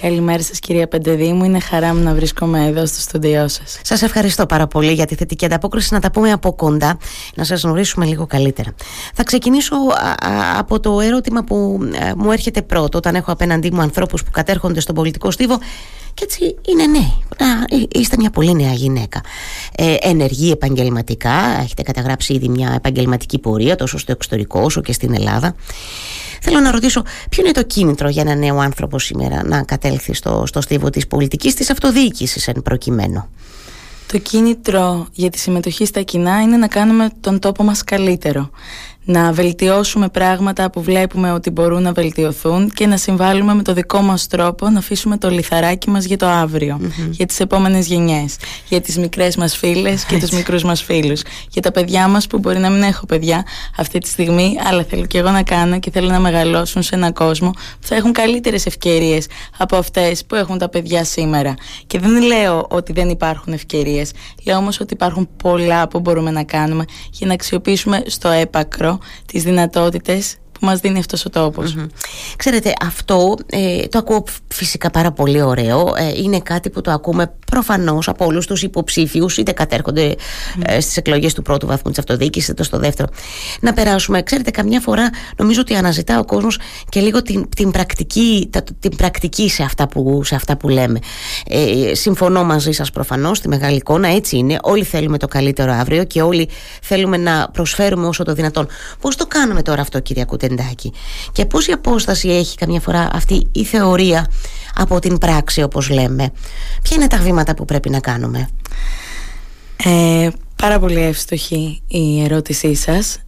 Καλημέρα σας, κυρία Πεντεδήμου. Είναι χαρά μου να βρίσκομαι εδώ στο στούντιό σας. Σας ευχαριστώ πάρα πολύ για τη θετική ανταπόκριση. Να τα πούμε από κοντά, να σας γνωρίσουμε λίγο καλύτερα. Θα ξεκινήσω από το ερώτημα που ε, μου έρχεται πρώτο, όταν έχω απέναντί μου ανθρώπους που κατέρχονται στον πολιτικό στίβο και έτσι είναι νέοι. Είστε μια πολύ νέα γυναίκα. Ε, ενεργή επαγγελματικά, έχετε καταγράψει ήδη μια επαγγελματική πορεία τόσο στο εξωτερικό όσο και στην Ελλάδα. Θέλω να ρωτήσω, ποιο είναι το κίνητρο για ένα νέο άνθρωπο σήμερα να κατέλθει στο, στο στίβο της πολιτικής, της αυτοδιοίκησης εν προκειμένου; Το κίνητρο για τη συμμετοχή στα κοινά είναι να κάνουμε τον τόπο μας καλύτερο να βελτιώσουμε πράγματα που βλέπουμε ότι μπορούν να βελτιωθούν και να συμβάλλουμε με το δικό μας τρόπο να αφήσουμε το λιθαράκι μας για το αύριο, για τις επόμενες γενιές, για τις μικρές μας φίλες και τους μικρούς μας φίλους, για τα παιδιά μας που μπορεί να μην έχω παιδιά αυτή τη στιγμή, αλλά θέλω και εγώ να κάνω και θέλω να μεγαλώσουν σε έναν κόσμο που θα έχουν καλύτερες ευκαιρίες από αυτές που έχουν τα παιδιά σήμερα. Και δεν λέω ότι δεν υπάρχουν ευκαιρίες, λέω όμως ότι υπάρχουν πολλά που μπορούμε να κάνουμε για να αξιοποιήσουμε στο έπακρο τις δυνατότητες που μας δίνει αυτός ο τοπος Ξέρετε, αυτό ε, το ακούω φυσικά πάρα πολύ ωραίο. Ε, είναι κάτι που το ακούμε προφανώς από όλους τους υποψήφιους, είτε κατέρχονται mm. ε, στις εκλογές του πρώτου βαθμού της αυτοδιοίκησης, είτε στο δεύτερο. Να περάσουμε. Ξέρετε, καμιά φορά νομίζω ότι αναζητά ο κόσμος και λίγο την, την, πρακτική, την πρακτική σε αυτά που, σε αυτά που λέμε. Ε, συμφωνώ μαζί σας προφανώς, τη μεγάλη εικόνα, έτσι είναι. Όλοι θέλουμε το καλύτερο αύριο και όλοι θέλουμε να προσφέρουμε όσο το δυνατόν. Πώς το κάνουμε τώρα αυτό, κυρία Κουτέ, και πόση απόσταση έχει καμιά φορά αυτή η θεωρία από την πράξη όπως λέμε; Ποια είναι τα βήματα που πρέπει να κάνουμε; Ε, πάρα πολύ εύστοχη η ερώτησή σας.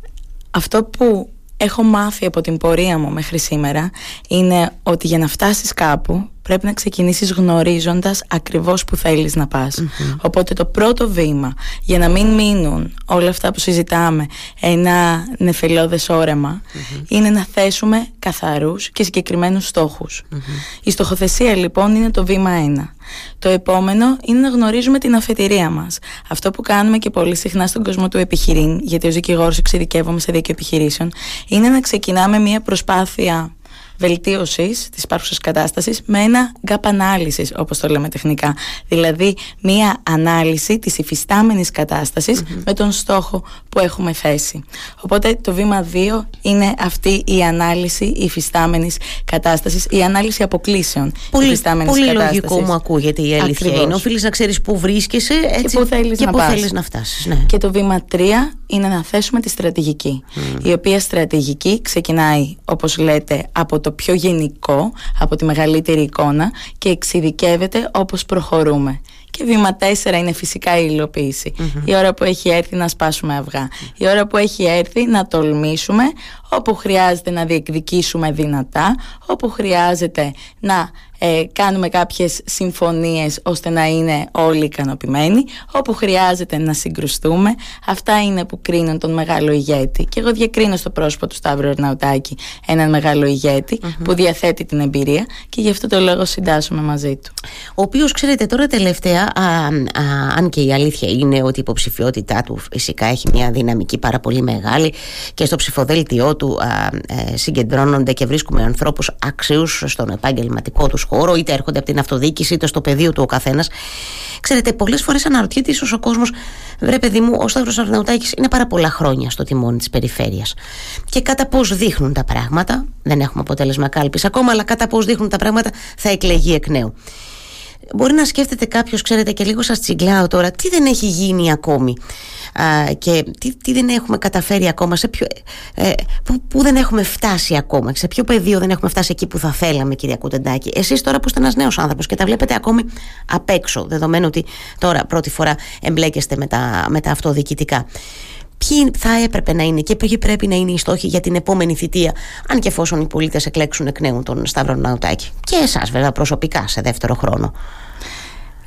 Αυτό που έχω μάθει από την πορεία μου μέχρι σήμερα είναι ότι για να φτάσεις κάπου πρέπει να ξεκινήσεις γνωρίζοντας ακριβώς που θέλεις να πας. Οπότε το πρώτο βήμα για να μην μείνουν όλα αυτά που συζητάμε ένα νεφελώδες είναι να θέσουμε καθαρούς και συγκεκριμένους Η στοχοθεσία λοιπόν είναι το βήμα ένα. Το επόμενο είναι να γνωρίζουμε την αφετηρία μας. Αυτό που κάνουμε και πολύ συχνά στον κόσμο του επιχειρήν, γιατί ως δικηγόρος εξειδικεύομαι σε δίκαιο επιχειρήσεων, είναι να ξεκινάμε μια προσπάθεια βελτίωσης της υπάρχουσας κατάστασης με ένα gap analysis, όπως το λέμε τεχνικά. Δηλαδή, μία ανάλυση της υφιστάμενης με τον στόχο που έχουμε θέσει. Οπότε, το βήμα 2 είναι αυτή η ανάλυση υφιστάμενης κατάστασης, η ανάλυση αποκλήσεων πολύ, υφιστάμενης κατάσταση. Πολύ λογικό μου ακούγεται η αλήθεια. Ακριβώς. Είναι οφείλεις να ξέρεις πού βρίσκεσαι έτσι, και πού θέλει να, θέλεις να φτάσεις. Ναι. Και το βήμα 3 είναι να θέσουμε τη στρατηγική. Η οποία στρατηγική ξεκινάει, όπως λέτε, από το πιο γενικό από τη μεγαλύτερη εικόνα και εξειδικεύεται όπως προχωρούμε. Και βήμα 4 είναι φυσικά η υλοποίηση. Η ώρα που έχει έρθει να σπάσουμε αυγά. Η ώρα που έχει έρθει να τολμήσουμε όπου χρειάζεται να διεκδικήσουμε δυνατά, όπου χρειάζεται να ε, κάνουμε κάποιες συμφωνίες ώστε να είναι όλοι ικανοποιημένοι, όπου χρειάζεται να συγκρουστούμε. Αυτά είναι που κρίνουν τον μεγάλο ηγέτη. Και εγώ διακρίνω στο πρόσωπο του Σταύρου Ερναουτάκη έναν μεγάλο που διαθέτει την εμπειρία και γι' αυτό το λόγο συντάσσουμε μαζί του. Ο οποίος, ξέρετε, τώρα τελευταία, α, α, αν και η αλήθεια είναι ότι η υποψηφιότητά του φυσικά έχει μια δυναμική πάρα πολύ μεγάλη και στο ψηφοδέλτιό του α, ε, συγκεντρώνονται και βρίσκουμε ανθρώπους αξίους στον επαγγελματικό τους χώρο, είτε έρχονται από την αυτοδιοίκηση, είτε στο πεδίο του ο καθένας. Ξέρετε, πολλές φορές αναρωτιέται ίσως ο κόσμος, βρε παιδί μου, ο Σταύρος Αρναουτάκης είναι πάρα πολλά χρόνια στο τιμόνι της περιφέρειας. Και κατά πώς δείχνουν τα πράγματα, δεν έχουμε αποτέλεσμα κάλπης ακόμα, αλλά κατά πώς δείχνουν τα πράγματα θα εκλεγεί εκ νέου. Μπορεί να σκέφτεται κάποιος, ξέρετε, και λίγο σας τσιγκλάω τώρα, τι δεν έχει γίνει ακόμη α, και τι, τι δεν έχουμε καταφέρει ακόμα, σε ποιο, ε, που, που δεν έχουμε φτάσει ακόμα, σε ποιο πεδίο δεν έχουμε φτάσει εκεί που θα θέλαμε, κυρία Κουτεντάκη. Εσείς τώρα που είστε ένας νέος άνθρωπος και τα βλέπετε ακόμη απ' έξω, δεδομένου ότι τώρα πρώτη φορά εμπλέκεστε με τα, με τα αυτοδιοικητικά ποιοι θα έπρεπε να είναι και ποιοι πρέπει να είναι οι στόχοι για την επόμενη θητεία, αν και εφόσον οι πολίτες εκλέξουν εκ νέου τον Σταύρο Ναουτάκη. Και εσάς, βέβαια, προσωπικά σε δεύτερο χρόνο.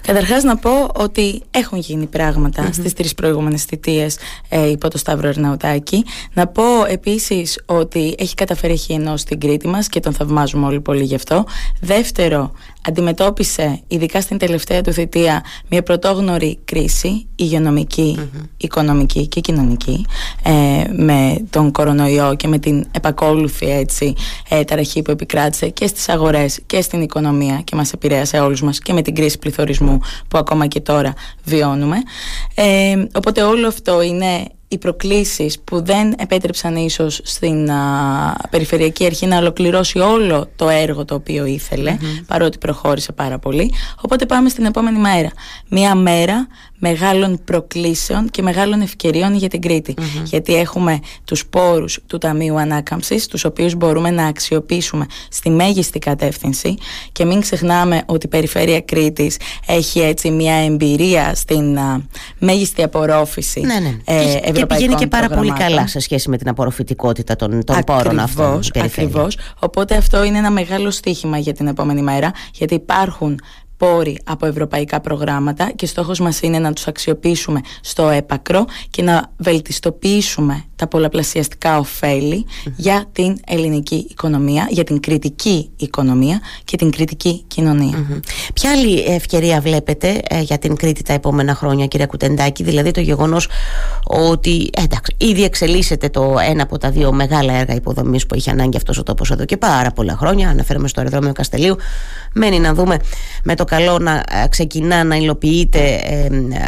Καταρχάς να πω ότι έχουν γίνει πράγματα mm-hmm. στις τρεις προηγούμενες θητείες ε, υπό το Σταύρο Ερναουτάκη. Να πω επίσης ότι έχει καταφέρει έχει ενώσει την Κρήτη μας και τον θαυμάζουμε όλοι πολύ γι' αυτό. Δεύτερο, αντιμετώπισε ειδικά στην τελευταία του θητεία μια πρωτόγνωρη κρίση οικονομική και κοινωνική ε, με τον κορονοϊό και με την επακόλουθη έτσι, ε, ταραχή που επικράτησε και στις αγορές και στην οικονομία και μας επηρέασε όλους μας και με την κρίση πληθωρισμού που ακόμα και τώρα βιώνουμε. Ε, οπότε όλο αυτό είναι οι προκλήσεις που δεν επέτρεψαν ίσως στην Περιφερειακή Αρχή να ολοκληρώσει όλο το έργο το οποίο παρότι προχώρησε πάρα πολύ. Οπότε πάμε στην επόμενη μέρα. Μία μέρα μεγάλων προκλήσεων και μεγάλων ευκαιριών για την Κρήτη. Γιατί έχουμε τους πόρους του Ταμείου Ανάκαμψης, τους οποίους μπορούμε να αξιοποιήσουμε στη μέγιστη κατεύθυνση και μην ξεχνάμε ότι η Περιφέρεια Κρήτης έχει έτσι μια εμπειρία στην μέγιστη απορρόφηση ναι, ναι. Ε, και πηγαίνει και πάρα πολύ καλά σε σχέση με την απορροφητικότητα των, των πόρων αυτών. Ακριβώς. Οπότε αυτό είναι ένα μεγάλο στίχημα για την επόμενη μέρα, γιατί υπάρχουν πόροι από ευρωπαϊκά προγράμματα και στόχος μας είναι να τους αξιοποιήσουμε στο έπακρο και να βελτιστοποιήσουμε τα πολλαπλασιαστικά για την ελληνική οικονομία, για την κριτική οικονομία και την κριτική Ποια άλλη ευκαιρία βλέπετε ε, για την Κρήτη τα επόμενα χρόνια κυρία Κουτεντάκη, δηλαδή το γεγονός ότι εντάξει, ήδη εξελίσσεται το ένα από τα δύο μεγάλα έργα υποδομής που έχει ανάγκη αυτός ο τόπος εδώ και πάρα πολλά χρόνια, αναφέρομαι στο αεροδρόμιο Καστελίου, μένει να δούμε με το καλό να ε, ξεκινά να υλοποιείται ε,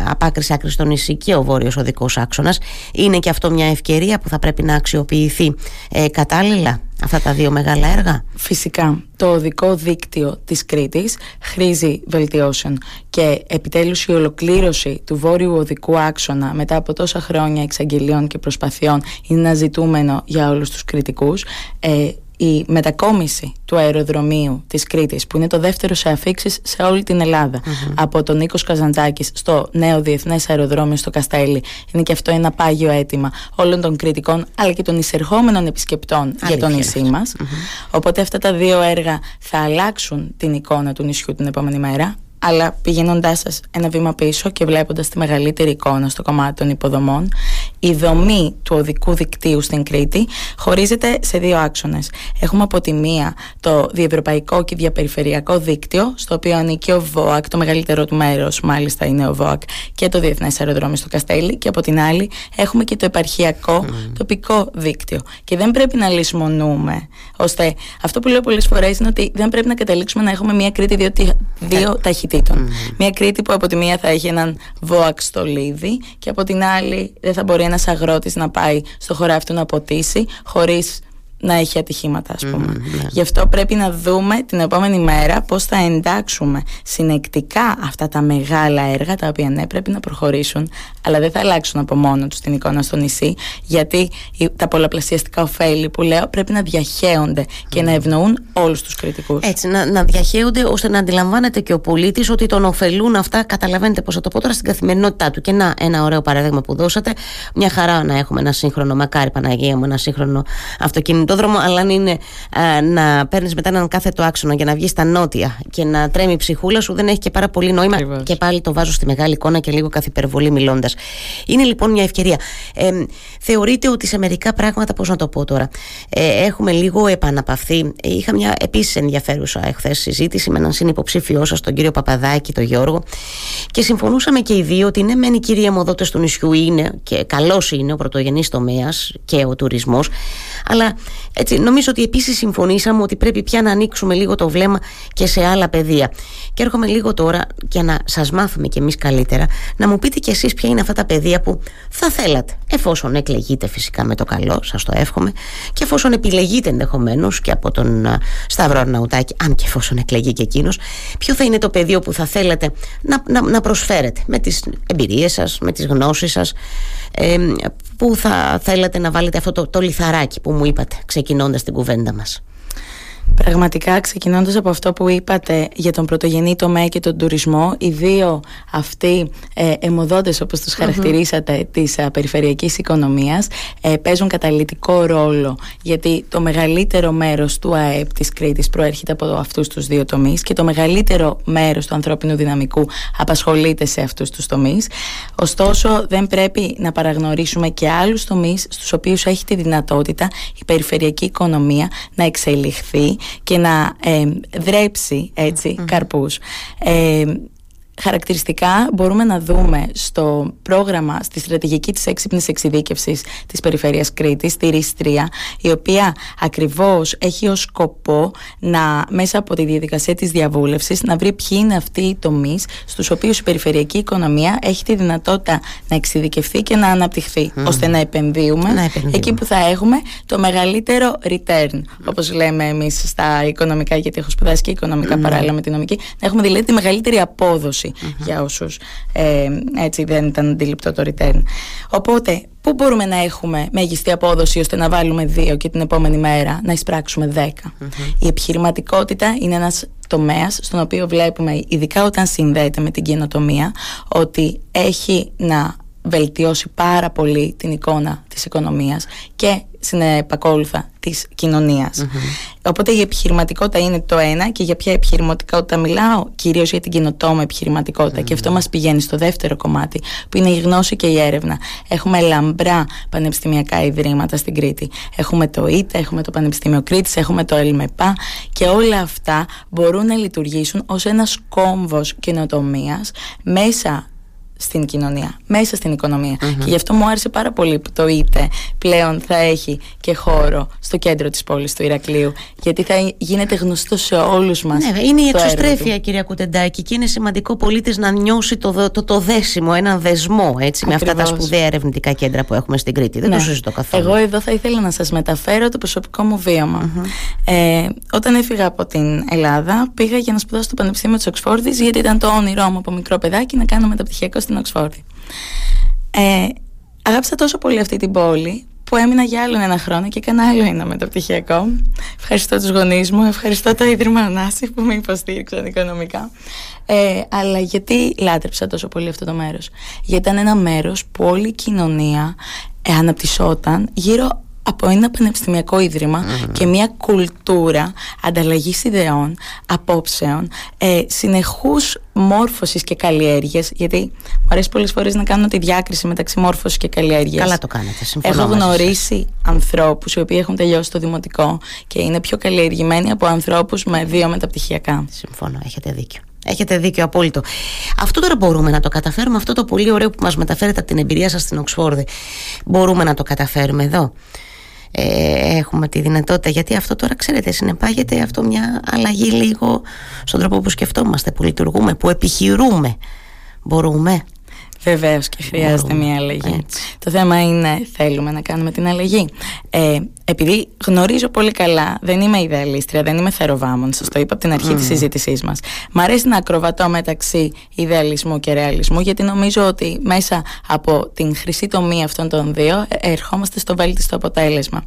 από άκρη άκρης στο νησί και ο βόρειος οδικός άξονας. Είναι και αυτό μια ευκαιρία που θα πρέπει να αξιοποιηθεί. Ε, κατάλληλα αυτά τα δύο μεγάλα έργα; Φυσικά. Το οδικό δίκτυο της Κρήτης χρήζει βελτιώσεων και επιτέλους η ολοκλήρωση του βόρειου οδικού άξονα μετά από τόσα χρόνια εξαγγελιών και προσπαθειών είναι ένα ζητούμενο για όλους τους κριτικούς. Ε, η μετακόμιση του αεροδρομίου της Κρήτης που είναι το δεύτερο σε αφήξεις σε όλη την ελλαδα από τον Νίκος Καζαντζάκης στο νέο διεθνές αεροδρόμιο στο Καστέλι. Είναι και αυτό ένα πάγιο αίτημα όλων των κριτικών αλλά και των εισερχόμενων επισκεπτών για το νησί μας. Οπότε αυτά τα δύο έργα θα αλλάξουν την εικόνα του νησιού την επόμενη μέρα αλλά πηγαίνοντάς σας ένα βήμα πίσω και βλέποντας τη μεγαλύτερη εικόνα στο κομμάτι των υποδομών, η δομή του οδικού δικτύου στην Κρήτη χωρίζεται σε δύο άξονες. Έχουμε από τη μία το διευρωπαϊκό και διαπεριφερειακό δίκτυο, στο οποίο ανήκει ο ΒΟΑΚ, το μεγαλύτερο του μέρος μάλιστα είναι ο ΒΟΑΚ και το Διεθνές Αεροδρόμιο στο Καστέλι. Και από την άλλη έχουμε και το επαρχιακό τοπικό δίκτυο. Και δεν πρέπει να λησμονούμε, ώστε αυτό που λέω πολλές φορές είναι ότι δεν πρέπει να καταλήξουμε να έχουμε μια Κρήτη δύο, δύο Μια Κρήτη που από τη μία θα έχει έναν βόαξ στο λίδι και από την άλλη δεν θα μπορεί ένας αγρότης να πάει στο χωράφι του να ποτίσει χωρίς να έχει ατυχήματα ας πούμε. Ναι. Γι' αυτό πρέπει να δούμε την επόμενη μέρα πώς θα εντάξουμε συνεκτικά αυτά τα μεγάλα έργα τα οποία ναι πρέπει να προχωρήσουν αλλά δεν θα αλλάξουν από μόνο τους την εικόνα στο νησί γιατί τα πολλαπλασιαστικά ωφέλη που λέω πρέπει να διαχέονται και να ευνοούν όλους τους κριτικούς. Έτσι, να, να διαχέονται ώστε να αντιλαμβάνεται και ο πολίτης ότι τον ωφελούν αυτά, καταλαβαίνετε πώς θα το πω τώρα στην καθημερινότητά του. Και να, ένα ωραίο παράδειγμα που δώσατε, μια χαρά να έχουμε ένα σύγχρονο, μακάρι Παναγία μου, ένα σύγχρονο αυτοκίνητο αυτοκινητόδρομο, αλλά αν είναι α, να παίρνεις μετά έναν κάθετο άξονα για να βγεις στα νότια και να τρέμει η ψυχούλα σου, δεν έχει και πάρα πολύ νόημα. Και πάλι το βάζω στη μεγάλη εικόνα και λίγο καθυπερβολή μιλώντας. Είναι λοιπόν μια ευκαιρία. Ε, θεωρείτε ότι σε μερικά πράγματα, πώς να το πω τώρα, ε, έχουμε λίγο επαναπαυθεί. Είχα μια επίσης ενδιαφέρουσα εχθές συζήτηση με έναν συνυποψήφιό σας, τον κύριο Παπαδάκη, τον Γιώργο, και συμφωνούσαμε και οι δύο ότι ναι, μεν οι κύριοι αιμοδότες του νησιού είναι και καλός είναι ο πρωτογενής τομέας και ο τουρισμός, αλλά έτσι, νομίζω ότι επίσης συμφωνήσαμε ότι πρέπει πια να ανοίξουμε λίγο το βλέμμα και σε άλλα πεδία. Και έρχομαι λίγο τώρα για να σας μάθουμε κι εμείς καλύτερα, να μου πείτε κι εσείς ποια είναι αυτά τα πεδία που θα θέλατε, εφόσον εκλεγείτε φυσικά με το καλό, σας το εύχομαι, και εφόσον επιλεγείτε ενδεχομένως και από τον Σταύρο Αρναουτάκη, αν και εφόσον εκλεγεί και εκείνος, ποιο θα είναι το πεδίο που θα θέλατε να, να, να προσφέρετε με τις εμπειρίες σας, με τις γνώσεις σας, ε, που θα θέλατε να βάλετε αυτό το, το λιθαράκι που μου είπατε ξεκινώντας την κουβέντα μας; Πραγματικά ξεκινώντας από αυτό που είπατε για τον πρωτογενή τομέα και τον τουρισμό οι δύο αυτοί ε, αιμοδότες όπως τους χαρακτηρίσατε της ε, περιφερειακής οικονομίας ε, παίζουν καταλητικό ρόλο γιατί το μεγαλύτερο μέρος του ΑΕΠ της Κρήτης προέρχεται από αυτούς τους δύο τομείς και το μεγαλύτερο μέρος του ανθρώπινου δυναμικού απασχολείται σε αυτούς τους τομείς. Ωστόσο δεν πρέπει να παραγνωρίσουμε και άλλους τομείς στους οποίους έχει τη δυνατότητα η περιφερειακή οικονομία να εξελιχθεί αποδώσει και να ε, δρέψει έτσι καρπούς. Ε, χαρακτηριστικά μπορούμε να δούμε στο πρόγραμμα, στη στρατηγική της έξυπνης εξειδίκευσης της Περιφέρειας Κρήτης, τη ΡΙΣ 3, η οποία ακριβώς έχει ως σκοπό να, μέσα από τη διαδικασία της διαβούλευσης, να βρει ποιοι είναι αυτοί οι τομείς στους οποίους η περιφερειακή οικονομία έχει τη δυνατότητα να εξειδικευθεί και να αναπτυχθεί, ώστε να επενδύουμε, να εκεί που θα έχουμε το μεγαλύτερο return, mm. όπως λέμε εμείς στα οικονομικά, γιατί έχω σπουδάσει και οικονομικά παράλληλα με την νομική, να έχουμε δηλαδή τη μεγαλύτερη απόδοση για όσους ε, έτσι δεν ήταν αντιληπτό το return. Οπότε, πού μπορούμε να έχουμε μέγιστη απόδοση ώστε να βάλουμε δύο και την επόμενη μέρα να εισπράξουμε δέκα; Η επιχειρηματικότητα είναι ένας τομέας στον οποίο βλέπουμε, ειδικά όταν συνδέεται με την καινοτομία, ότι έχει να βελτιώσει πάρα πολύ την εικόνα της οικονομίας και συνεπακόλουθα της κοινωνιας Οπότε η επιχειρηματικότητα είναι το ένα και για ποια επιχειρηματικότητα μιλάω, κυρίως για την καινοτόμα και αυτό μας πηγαίνει στο δεύτερο κομμάτι που είναι η γνώση και η έρευνα. Έχουμε λαμπρά πανεπιστημιακά ιδρύματα στην Κρήτη. Έχουμε το ΙΤΑ, έχουμε το Πανεπιστήμιο Κρήτης, έχουμε το ΕΛΜΕΠΑ και όλα αυτά μπορούν να λειτουργήσουν ως ένας κόμβος καινοτομίας μέσα στην κοινωνία, μέσα στην οικονομια Και γι' αυτό μου άρεσε πάρα πολύ που το ΙΤΕ πλέον θα έχει και χώρο στο κέντρο της πόλης του Ηρακλείου γιατί θα γίνεται γνωστό σε όλους μας Ναι, είναι η εξωστρέφεια κυρία Κουτεντάκη και είναι σημαντικό πολίτης να νιώσει το, το, το δέσιμο, έναν δεσμό έτσι, με αυτά τα σπουδαία ερευνητικά κέντρα που έχουμε στην Κρήτη. Δεν ναι. το συζητώ καθόλου. Εγώ εδώ θα ήθελα να σας μεταφέρω το προσωπικό μου βιωμα Ε, όταν έφυγα από την Ελλάδα πήγα για να σπουδάσω στο Πανεπιστήμιο της Οξφόρδης γιατί ήταν το όνειρό μου από μικρό παιδάκι να κάνω μεταπτυχιακό στην Οξφόρδη. Ε, αγάπησα τόσο πολύ αυτή την πόλη που έμεινα για άλλο ένα χρόνο και έκανα άλλο ένα μεταπτυχιακό. Ευχαριστώ τους γονείς μου, ευχαριστώ το Ίδρυμα Ανάση που με υποστήριξαν οικονομικά. Ε, αλλά γιατί λάτρεψα τόσο πολύ αυτό το μέρος; Γιατί ήταν ένα μέρος που όλη η κοινωνία ε, αναπτυσσόταν γύρω από ένα πανεπιστημιακό και μια κουλτούρα ανταλλαγής ιδεών, απόψεων, ε, συνεχούς μόρφωσης και καλλιέργειας γιατί μου αρέσει πολλές φορές να κάνω τη διάκριση μεταξύ μόρφωσης και καλλιέργειας. Καλά το κάνετε, συμφωνώ Έχω γνωρίσει ανθρώπους οι οποίοι έχουν τελειώσει το δημοτικό και είναι πιο καλλιεργημένοι από ανθρώπους με δύο μεταπτυχιακά. Συμφωνώ, έχετε δίκιο. Έχετε δίκιο απόλυτο. Αυτό τώρα μπορούμε να το καταφέρουμε, αυτό το πολύ ωραίο που μας μεταφέρετε από την εμπειρία σας στην Οξφόρδη. Μπορούμε να το καταφέρουμε εδώ ε, έχουμε τη δυνατότητα γιατί αυτό τώρα ξέρετε συνεπάγεται αυτό μια αλλαγή λίγο στον τρόπο που σκεφτόμαστε, που λειτουργούμε, που επιχειρούμε. Μπορούμε Βεβαίως και χρειάζεται μια αλλαγή. Το θέμα είναι, θέλουμε να κάνουμε την αλλαγή. Ε, επειδή γνωρίζω πολύ καλά, δεν είμαι ιδεαλίστρια, δεν είμαι θεροβάμων, σας το είπα από την αρχή mm. τη συζήτησής μας. Μ' αρέσει να ακροβατώ μεταξύ ιδεαλισμού και ρεαλισμού, γιατί νομίζω ότι μέσα από την χρυσή τομή αυτών των δύο ε, ερχόμαστε στο βέλτιστο αποτέλεσμα.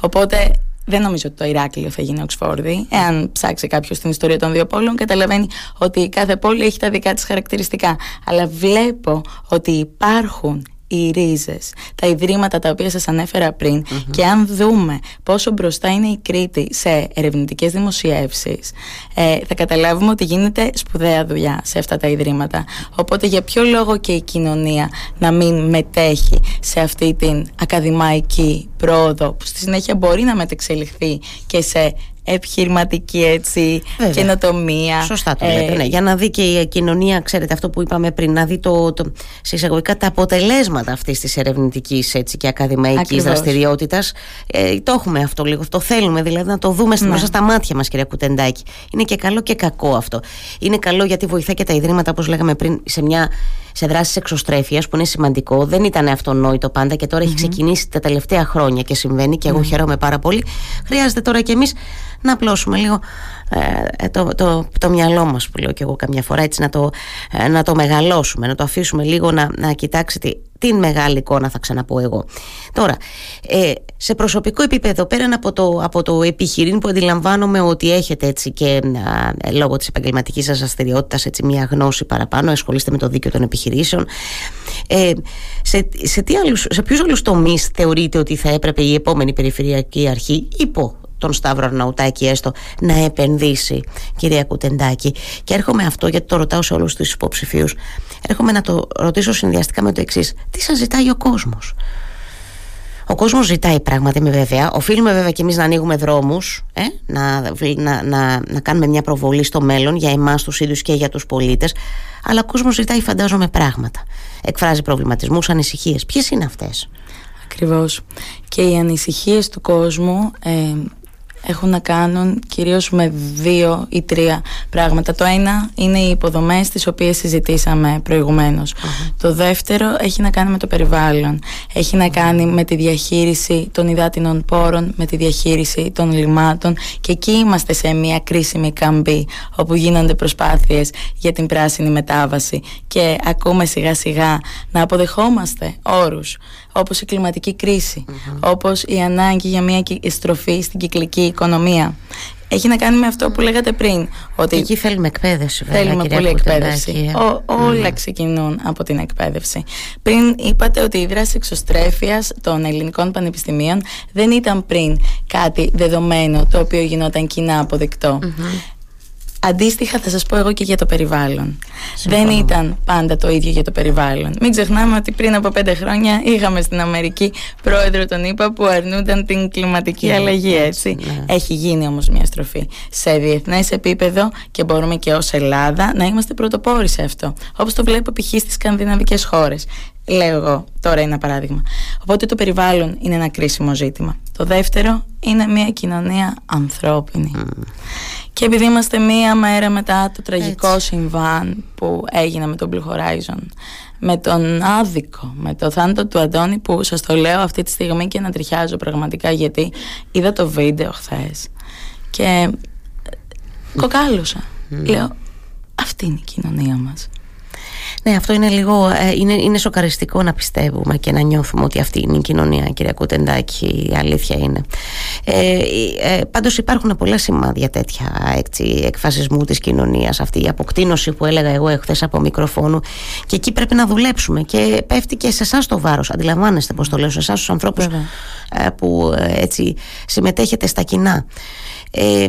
Οπότε δεν νομίζω ότι το Ηράκλειο θα γίνει Οξφόρδη. Εάν ψάξει κάποιος την ιστορία των δύο πόλεων, καταλαβαίνει ότι κάθε πόλη έχει τα δικά της χαρακτηριστικά. Αλλά βλέπω ότι υπάρχουν οι ρίζες, τα ιδρύματα τα οποία σας ανέφερα πριν. Και αν δούμε πόσο μπροστά είναι η Κρήτη σε ερευνητικές δημοσιεύσεις, ε, θα καταλάβουμε ότι γίνεται σπουδαία δουλειά σε αυτά τα ιδρύματα. Οπότε για ποιο λόγο και η κοινωνία να μην μετέχει σε αυτή την ακαδημαϊκή πρόοδο που στη συνέχεια μπορεί να μετεξελιχθεί και σε επιχειρηματική έτσι, Βέβαια. καινοτομία. Σωστά το λέτε. Ε, ναι. Για να δει και η κοινωνία, ξέρετε, αυτό που είπαμε πριν, να δει το, το, σε εισαγωγικά τα αποτελέσματα αυτής της ερευνητικής και ακαδημαϊκής δραστηριότητας. Ε, το έχουμε αυτό λίγο, το θέλουμε δηλαδή να το δούμε ναι. μέσα στα μάτια μας, κυρία Κουτεντάκη. Είναι και καλό και κακό αυτό. Είναι καλό γιατί βοηθάει και τα ιδρύματα, όπως λέγαμε πριν, σε μια σε δράσεις εξωστρέφειας που είναι σημαντικό. Δεν ήταν αυτονόητο πάντα και τώρα έχει ξεκινήσει τα τελευταία χρόνια και συμβαίνει και εγώ χαίρομαι πάρα πολύ. Χρειάζεται τώρα κι εμείς να απλώσουμε λίγο ε, το, το, το μυαλό μας που λέω και εγώ καμιά φορά έτσι να το, ε, να το μεγαλώσουμε να το αφήσουμε λίγο να, να κοιτάξει την μεγάλη εικόνα θα ξαναπώ εγώ. Τώρα ε, σε προσωπικό επίπεδο πέραν από το, από το επιχειρήν που αντιλαμβάνομαι ότι έχετε έτσι και ε, λόγω της επαγγελματικής σας δραστηριότητας έτσι μια γνώση παραπάνω ασχολείστε με το δίκαιο των επιχειρήσεων ε, σε, σε, τι άλλους, σε ποιους άλλους τομείς θεωρείτε ότι θα έπρεπε η επόμενη περιφερειακή αρχή υπό τον Σταύρο Αρναουτάκη έστω να επενδύσει κυρία Κουτεντάκη και έρχομαι αυτό γιατί το ρωτάω σε όλους τους υποψηφίους έρχομαι να το ρωτήσω συνδυαστικά με το εξής. τι σας ζητάει ο κόσμος; Ο Ο κόσμος ζητάει πράγματα, είμαι βέβαια. Οφείλουμε βέβαια και εμείς να ανοίγουμε δρόμους, ε; να, να, να, να κάνουμε μια προβολή στο μέλλον για εμάς τους ίδιους και για τους πολίτες. Αλλά ο κόσμος ζητάει, φαντάζομαι, πράγματα. Εκφράζει προβληματισμούς, ανησυχίες. Ποιες είναι αυτές, Ακριβώς. Και οι ανησυχίες του κόσμου ε, έχουν να κάνουν κυρίως με δύο ή τρία πράγματα. Το ένα είναι οι υποδομές τις οποίες συζητήσαμε Το δεύτερο έχει να κάνει με το περιβάλλον. Έχει να κάνει με τη διαχείριση των υδάτινων πόρων, με τη διαχείριση των λιμάτων και εκεί είμαστε σε μια κρίσιμη καμπή όπου γίνονται προσπάθειες για την πράσινη μετάβαση και ακούμε σιγά σιγά να αποδεχόμαστε όρους όπως η κλιματική όπως η ανάγκη για μια στροφή στην κυκλική οικονομία. Έχει να κάνει με αυτό που λέγατε πριν. Ότι εκεί θέλουμε εκπαίδευση, βέβαια. Θέλουμε πολύ εκπαίδευση. Ο, όλα ξεκινούν από την εκπαίδευση. Πριν είπατε ότι η δράση εξωστρέφειας των ελληνικών πανεπιστημίων δεν ήταν πριν κάτι δεδομένο το οποίο γινόταν κοινά Αντίστοιχα θα σας πω εγώ και για το περιβάλλον. Δεν ήταν πάντα το ίδιο για το περιβάλλον. Μην ξεχνάμε ότι πριν από πέντε χρόνια είχαμε στην Αμερική πρόεδρο τον ΗΠΑ που αρνούνταν την κλιματική αλλαγή έτσι. Ναι. Έχει γίνει όμως μια στροφή σε διεθνές επίπεδο και μπορούμε και ως Ελλάδα να είμαστε πρωτοπόροι σε αυτό. Όπως το βλέπω π.χ. στις σκανδιναβικές χώρες. Λέω εγώ τώρα ένα παράδειγμα. Οπότε το περιβάλλον είναι ένα κρίσιμο ζήτημα. Το δεύτερο είναι μια κοινωνία ανθρώπινη. Και επειδή είμαστε μία μέρα μετά το τραγικό συμβάν που έγινε με τον Blue Horizon, με τον άδικο, με το θάνατο του Αντώνη που σας το λέω αυτή τη στιγμή και να τριχιάζω πραγματικά γιατί είδα το βίντεο χθες και κοκάλωσα. Λέω αυτή είναι η κοινωνία μας. Ναι, αυτό είναι λίγο. Ε, είναι, είναι σοκαριστικό να πιστεύουμε και να νιώθουμε ότι αυτή είναι η κοινωνία, κυρία Κουτεντάκη. Η αλήθεια είναι. Ε, ε, Πάντως υπάρχουν πολλά σημάδια τέτοια έτσι, εκφασισμού της κοινωνίας. Αυτή η αποκτήνωση που έλεγα εγώ εχθές από μικροφόνου. Και εκεί πρέπει να δουλέψουμε. Και πέφτει και σε εσάς το βάρος. Αντιλαμβάνεστε πώς το λέω, σε εσάς τους ανθρώπους ε, που ε, έτσι συμμετέχετε στα κοινά. Ε,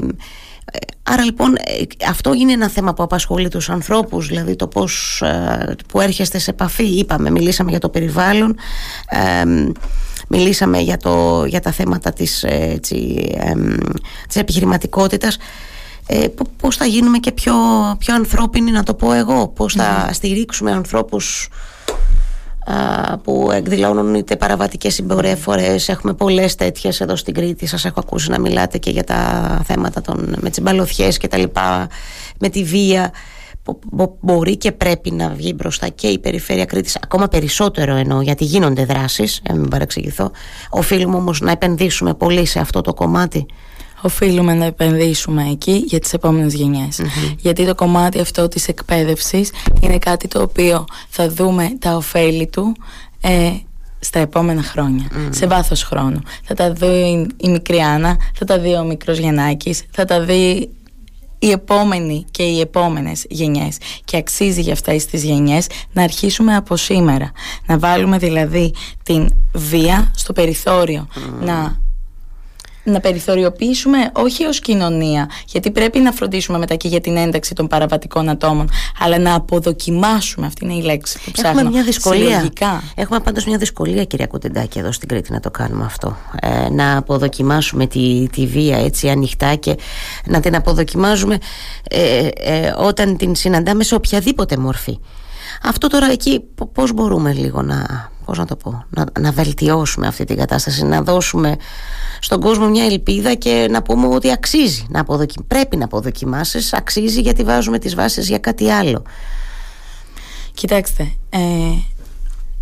Άρα λοιπόν ε, αυτό είναι ένα θέμα που απασχολεί τους ανθρώπους, δηλαδή το πώς ε, που έρχεστε σε επαφή, είπαμε, μιλήσαμε για το περιβάλλον, μιλήσαμε για, το, για τα θέματα της, έτσι, της επιχειρηματικότητας. Ε, πώς θα γίνουμε και πιο, πιο ανθρώπινοι να το πω εγώ, πώς θα στηρίξουμε ανθρώπους που εκδηλώνουν είτε παραβατικές συμπεριφορές έχουμε πολλές τέτοιες εδώ στην Κρήτη σας έχω ακούσει να μιλάτε και για τα θέματα των, με τις μπαλωθιές και τα λοιπά με τη βία μπορεί και πρέπει να βγει μπροστά και η περιφέρεια Κρήτης ακόμα περισσότερο εννοώ γιατί γίνονται δράσεις, ε, μην παρεξηγηθώ. Οφείλουμε όμως να επενδύσουμε πολύ σε αυτό το κομμάτι οφείλουμε να επενδύσουμε εκεί για τις επόμενες Γιατί το κομμάτι αυτό της εκπαίδευσης είναι κάτι το οποίο θα δούμε τα ωφέλη του ε, στα επόμενα σε βάθος χρόνου. Θα τα δει η μικρή Άννα, θα τα δει ο μικρός Γιαννάκης, θα τα δει οι επόμενοι και οι επόμενες γενιές. Και αξίζει για αυτές τις γενιές να αρχίσουμε από σήμερα. Να βάλουμε δηλαδή την βία στο περιθώριο να να περιθωριοποιήσουμε όχι ως κοινωνία, γιατί πρέπει να φροντίσουμε μετά και για την ένταξη των παραβατικών ατόμων, αλλά να αποδοκιμάσουμε, αυτή είναι η λέξη που ψάχνω, Έχουμε μια δυσκολία. Συλλογικά. Έχουμε πάντως μια δυσκολία κυρία Κουτεντάκη εδώ στην Κρήτη να το κάνουμε αυτό. Ε, να αποδοκιμάσουμε τη, τη βία έτσι ανοιχτά και να την αποδοκιμάζουμε ε, ε, όταν την συναντάμε σε οποιαδήποτε μορφή. Αυτό τώρα εκεί πώς μπορούμε λίγο να, πώς να το πω, να, να βελτιώσουμε αυτή την κατάσταση, να δώσουμε στον κόσμο μια ελπίδα και να πούμε ότι αξίζει να αποδοκι... πρέπει να αποδοκιμάσεις, αξίζει γιατί βάζουμε τις βάσεις για κάτι άλλο. Κοιτάξτε, ε,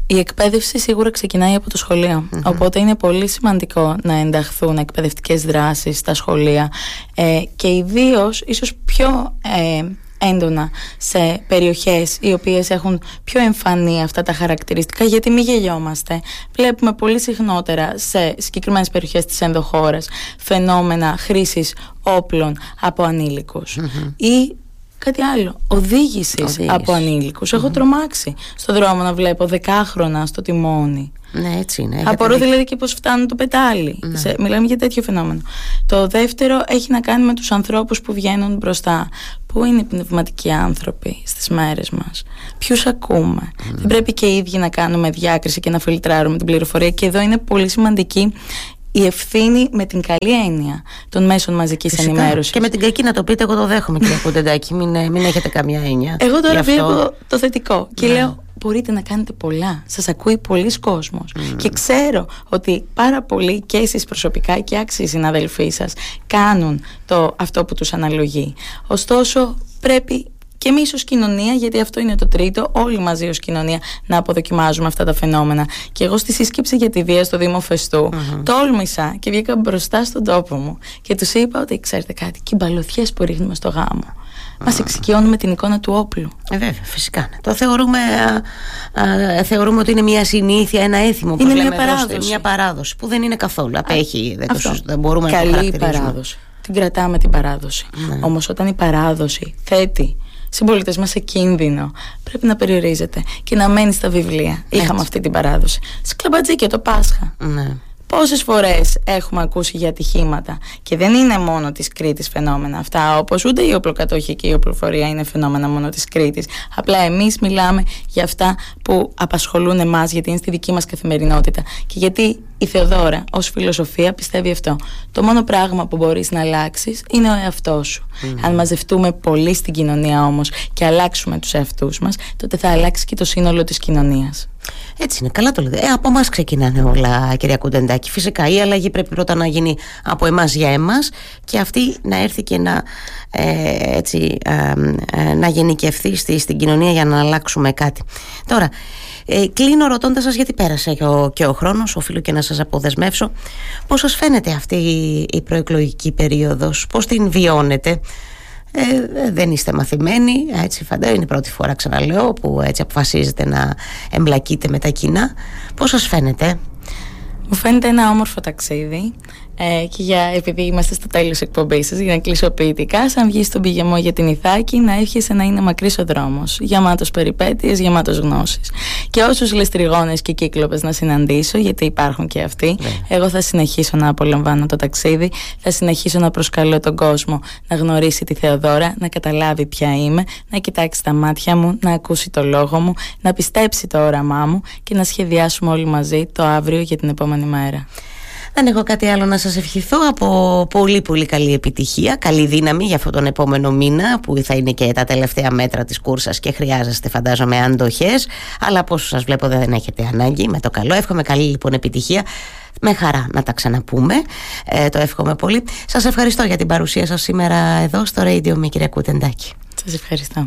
η εκπαίδευση σίγουρα ξεκινάει από το σχολειο Οπότε είναι πολύ σημαντικό να ενταχθούν εκπαιδευτικές δράσεις στα σχολεία ε, και ιδίως ίσως πιο ε, έντονα σε περιοχές οι οποίες έχουν πιο εμφανή αυτά τα χαρακτηριστικά γιατί μη γελιόμαστε. Βλέπουμε πολύ συχνότερα σε συγκεκριμένες περιοχές της ενδοχώρας φαινόμενα χρήσης όπλων από ή κάτι άλλο. Οδήγηση από ανήλικους. Έχω τρομάξει στο δρόμο να βλέπω δεκάχρονα στο τιμόνι. Ναι, έτσι είναι. Απορώ δηλαδή και πώς φτάνουν το πετάλι. Ναι. Σε, μιλάμε για τέτοιο φαινόμενο. Το δεύτερο έχει να κάνει με τους ανθρώπους που βγαίνουν μπροστά. Πού είναι οι πνευματικοί άνθρωποι στις μέρες μας, Ποιους ακούμε; Δεν πρέπει και οι ίδιοι να κάνουμε διάκριση και να φιλτράρουμε την πληροφορία. Και εδώ είναι πολύ σημαντική η ευθύνη με την καλή έννοια των μέσων μαζικής ενημέρωσης. Και με την κακή να το πείτε, εγώ το δέχομαι, κύριε Κουντεντάκη. Μην, ε, μην έχετε καμία έννοια. Εγώ τώρα βλέπω το θετικό και ναι. λέω μπορείτε να κάνετε πολλά. Σας ακούει πολλοί κόσμος. Και ξέρω ότι πάρα πολλοί και εσείς προσωπικά και άξιοι συναδελφοί σας κάνουν το, αυτό που τους αναλογεί. Ωστόσο πρέπει και εμείς ως κοινωνία, γιατί αυτό είναι το τρίτο, όλοι μαζί ως κοινωνία να αποδοκιμάζουμε αυτά τα φαινόμενα. Και εγώ στη σύσκεψη για τη βία στο Δήμο Φεστού mm-hmm. τόλμησα και βγήκα μπροστά στον τόπο μου και τους είπα ότι ξέρετε κάτι, και οι μπαλωθιέ που ρίχνουμε στο γάμο. Mm. Μα εξοικειώνουμε την εικόνα του όπλου. Ε, βέβαια, φυσικά. Το θεωρούμε, α, α, θεωρούμε ότι είναι μια συνήθεια, ένα έθιμο. Είναι μια παράδοση. μια παράδοση που δεν είναι καθόλου. Απέχει. Δεν, το, δεν μπορούμε Καλή να το παράδοση. Την κρατάμε την παράδοση. Ναι. Όμως όταν η παράδοση θέτει συμπολίτες μας σε κίνδυνο. Πρέπει να περιορίζεται και να μένει στα βιβλία. Είχαμε αυτή την παράδοση. Σκλαμπατζίκια το Πάσχα. Ναι. Πόσες φορές έχουμε ακούσει για ατυχήματα και δεν είναι μόνο της Κρήτης φαινόμενα αυτά όπως ούτε η οπλοκατοχή και η οπλοφορία είναι φαινόμενα μόνο της Κρήτης. Απλά εμείς μιλάμε για αυτά που απασχολούν εμάς γιατί είναι στη δική μας καθημερινότητα. Και γιατί η Θεοδόρα ως φιλοσοφία πιστεύει αυτό. Το μόνο πράγμα που μπορείς να αλλάξεις είναι ο εαυτός σου. Αν μαζευτούμε πολύ στην κοινωνία όμως και αλλάξουμε τους εαυτούς μας τότε θα αλλάξει και το σύνολο της κοινωνίας έτσι είναι, καλά το λέτε. Ε, από εμάς ξεκινάνε όλα, κυρία Κουντεντάκη. Φυσικά η αλλαγή πρέπει πρώτα να γίνει από εμάς για εμάς και αυτή να έρθει και να, ε, έτσι, ε, ε, να γενικευθεί στη, στην κοινωνία για να αλλάξουμε κάτι. Τώρα, ε, κλείνω ρωτώντας σας γιατί πέρασε και ο, και ο χρόνος, οφείλω και να σας αποδεσμεύσω. Πώς σας φαίνεται αυτή η, η προεκλογική περίοδος, πώς την βιώνετε; Ε, δεν είστε μαθημένοι, έτσι φαντάζομαι, είναι η πρώτη φορά ξαναλέω που έτσι αποφασίζετε να εμπλακείτε με τα κοινά. Πώς σας φαίνεται; Μου φαίνεται ένα όμορφο ταξίδι ε, και για, επειδή είμαστε στο τέλος εκπομπής σας, για να κλείσω ποιητικά, σαν βγεις στον πηγεμό για την Ιθάκη, να εύχεσαι να είναι μακρύς ο δρόμος. Γεμάτος περιπέτειες, γεμάτος γνώσεις. Και όσους ληστριγόνε και κύκλοπες να συναντήσω, γιατί υπάρχουν και αυτοί, ναι. εγώ θα συνεχίσω να απολαμβάνω το ταξίδι, θα συνεχίσω να προσκαλώ τον κόσμο να γνωρίσει τη Θεοδόρα, να καταλάβει ποια είμαι, να κοιτάξει τα μάτια μου, να ακούσει το λόγο μου, να πιστέψει το όραμά μου και να σχεδιάσουμε όλοι μαζί το αύριο για την επόμενη μέρα. Δεν έχω κάτι άλλο να σας ευχηθώ από πολύ πολύ καλή επιτυχία, καλή δύναμη για αυτόν τον επόμενο μήνα που θα είναι και τα τελευταία μέτρα της κούρσας και χρειάζεστε φαντάζομαι αντοχές αλλά από όσο σας βλέπω δεν έχετε ανάγκη με το καλό. Εύχομαι καλή λοιπόν επιτυχία. Με χαρά να τα ξαναπούμε. Ε, το εύχομαι πολύ. Σας ευχαριστώ για την παρουσία σας σήμερα εδώ στο Radio με κυρία Κουτεντάκη. Σας ευχαριστώ.